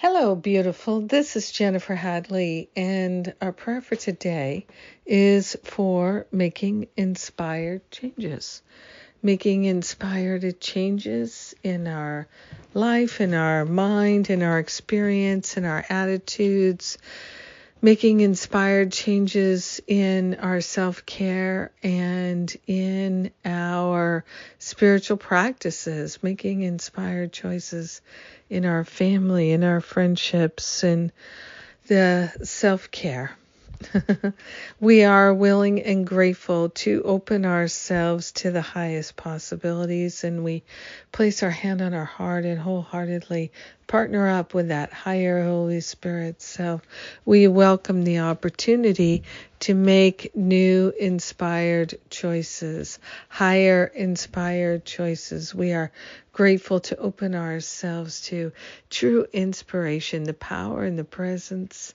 Hello, beautiful. This is Jennifer Hadley, and our prayer for today is for making inspired changes. Making inspired changes in our life, in our mind, in our experience, in our attitudes. Making inspired changes in our self care and in our spiritual practices. Making inspired choices in our family, in our friendships, and the self care. we are willing and grateful to open ourselves to the highest possibilities, and we place our hand on our heart and wholeheartedly partner up with that higher Holy Spirit self. We welcome the opportunity to make new inspired choices, higher inspired choices. We are grateful to open ourselves to true inspiration, the power and the presence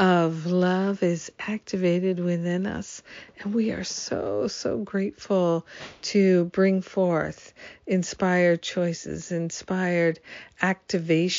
of love is activated within us. And we are so, so grateful to bring forth inspired choices, inspired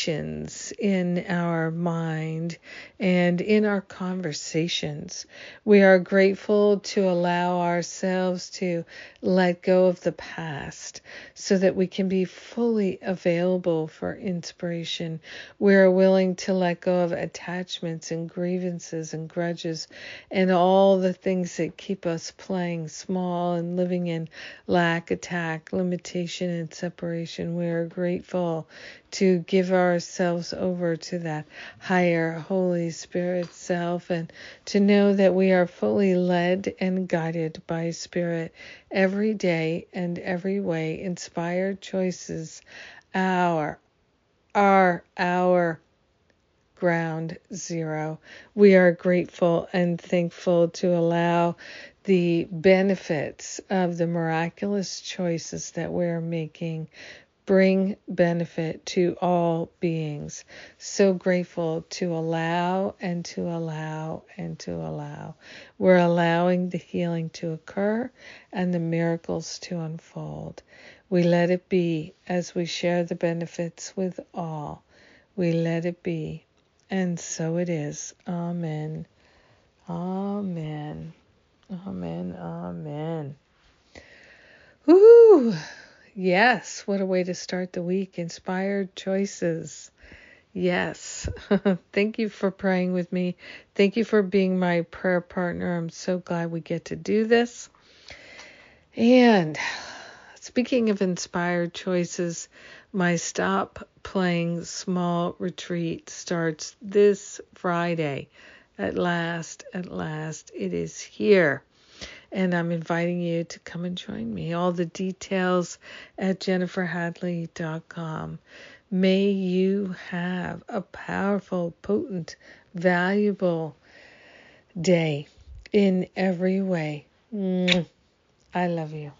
in our mind and in our conversations. We are grateful to allow ourselves to let go of the past so that we can be fully available for inspiration. We are willing to let go of attachments and grievances and grudges and all the things that keep us playing small and living in lack, attack, limitation, and separation. We are grateful to give ourselves over to that higher Holy Spirit self and to know that we are fully led and guided by Spirit every day and every way. Inspired choices our are our ground zero. We are grateful and thankful to allow the benefits of the miraculous choices that we're making bring benefit to all beings. So grateful to allow and to allow and to allow. We're allowing the healing to occur and the miracles to unfold. We let it be as we share the benefits with all. We let it be. And so it is. Amen. Amen. Amen. Amen. Woo! Yes, what a way to start the week. Inspired choices. Yes. Thank you for praying with me. Thank you for being my prayer partner. I'm so glad we get to do this. And speaking of inspired choices, my Stop Playing Small retreat starts this Friday. At last, at last, it is here and I'm inviting you to come and join me. All the details at jenniferhadley.com. May you have a powerful, potent, valuable day in every way. I love you.